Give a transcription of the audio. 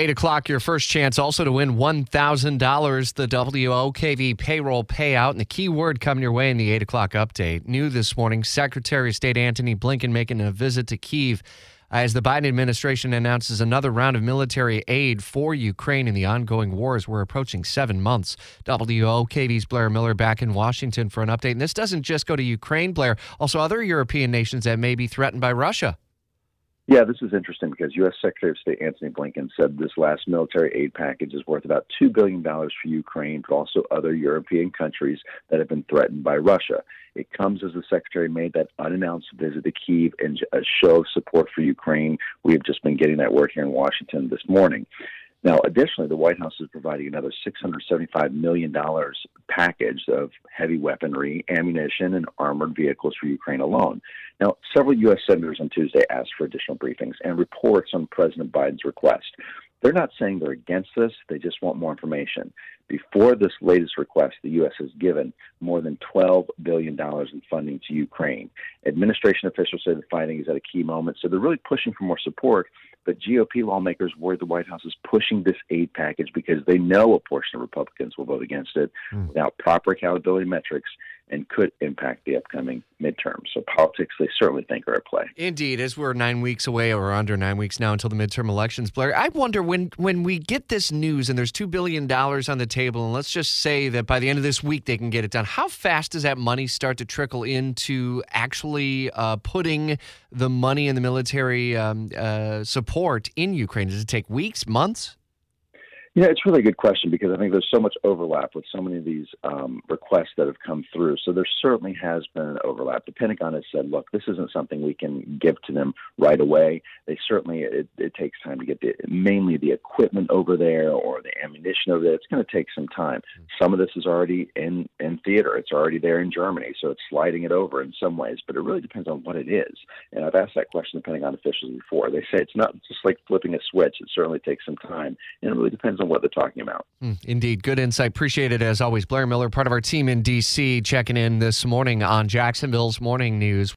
8 o'clock, your first chance also to win $1,000, the WOKV payroll payout. And the key word coming your way in the 8 o'clock update. New this morning, Secretary of State Antony Blinken making a visit to Kiev uh, as the Biden administration announces another round of military aid for Ukraine in the ongoing wars. We're approaching seven months. WOKV's Blair Miller back in Washington for an update. And this doesn't just go to Ukraine, Blair, also other European nations that may be threatened by Russia. Yeah, this is interesting because U.S. Secretary of State Antony Blinken said this last military aid package is worth about $2 billion for Ukraine, but also other European countries that have been threatened by Russia. It comes as the Secretary made that unannounced visit to Kiev and a show of support for Ukraine. We have just been getting that word here in Washington this morning. Now, additionally, the White House is providing another $675 million package of heavy weaponry, ammunition, and armored vehicles for Ukraine alone. Now, several U.S. senators on Tuesday asked for additional briefings and reports on President Biden's request. They're not saying they're against this, they just want more information. Before this latest request, the U.S. has given more than $12 billion in funding to Ukraine. Administration officials say the fighting is at a key moment, so they're really pushing for more support but GOP lawmakers worry the White House is pushing this aid package because they know a portion of Republicans will vote against it mm. without proper accountability metrics and could impact the upcoming midterms. So politics, they certainly think are at play. Indeed, as we're nine weeks away or under nine weeks now until the midterm elections, Blair, I wonder when when we get this news and there's two billion dollars on the table, and let's just say that by the end of this week they can get it done. How fast does that money start to trickle into actually uh, putting the money and the military um, uh, support in Ukraine? Does it take weeks, months? Yeah, it's really a good question because I think there's so much overlap with so many of these um, requests that have come through. So there certainly has been an overlap. The Pentagon has said, look, this isn't something we can give to them right away. They certainly, it, it takes time to get the, mainly the equipment over there or the ammunition over there. It's going to take some time. Some of this is already in, in theater. It's already there in Germany. So it's sliding it over in some ways, but it really depends on what it is. And I've asked that question to Pentagon officials before. They say it's not just like flipping a switch. It certainly takes some time. And it really depends on what they're talking about. Mm, indeed. Good insight. Appreciate it as always. Blair Miller, part of our team in D.C., checking in this morning on Jacksonville's Morning News.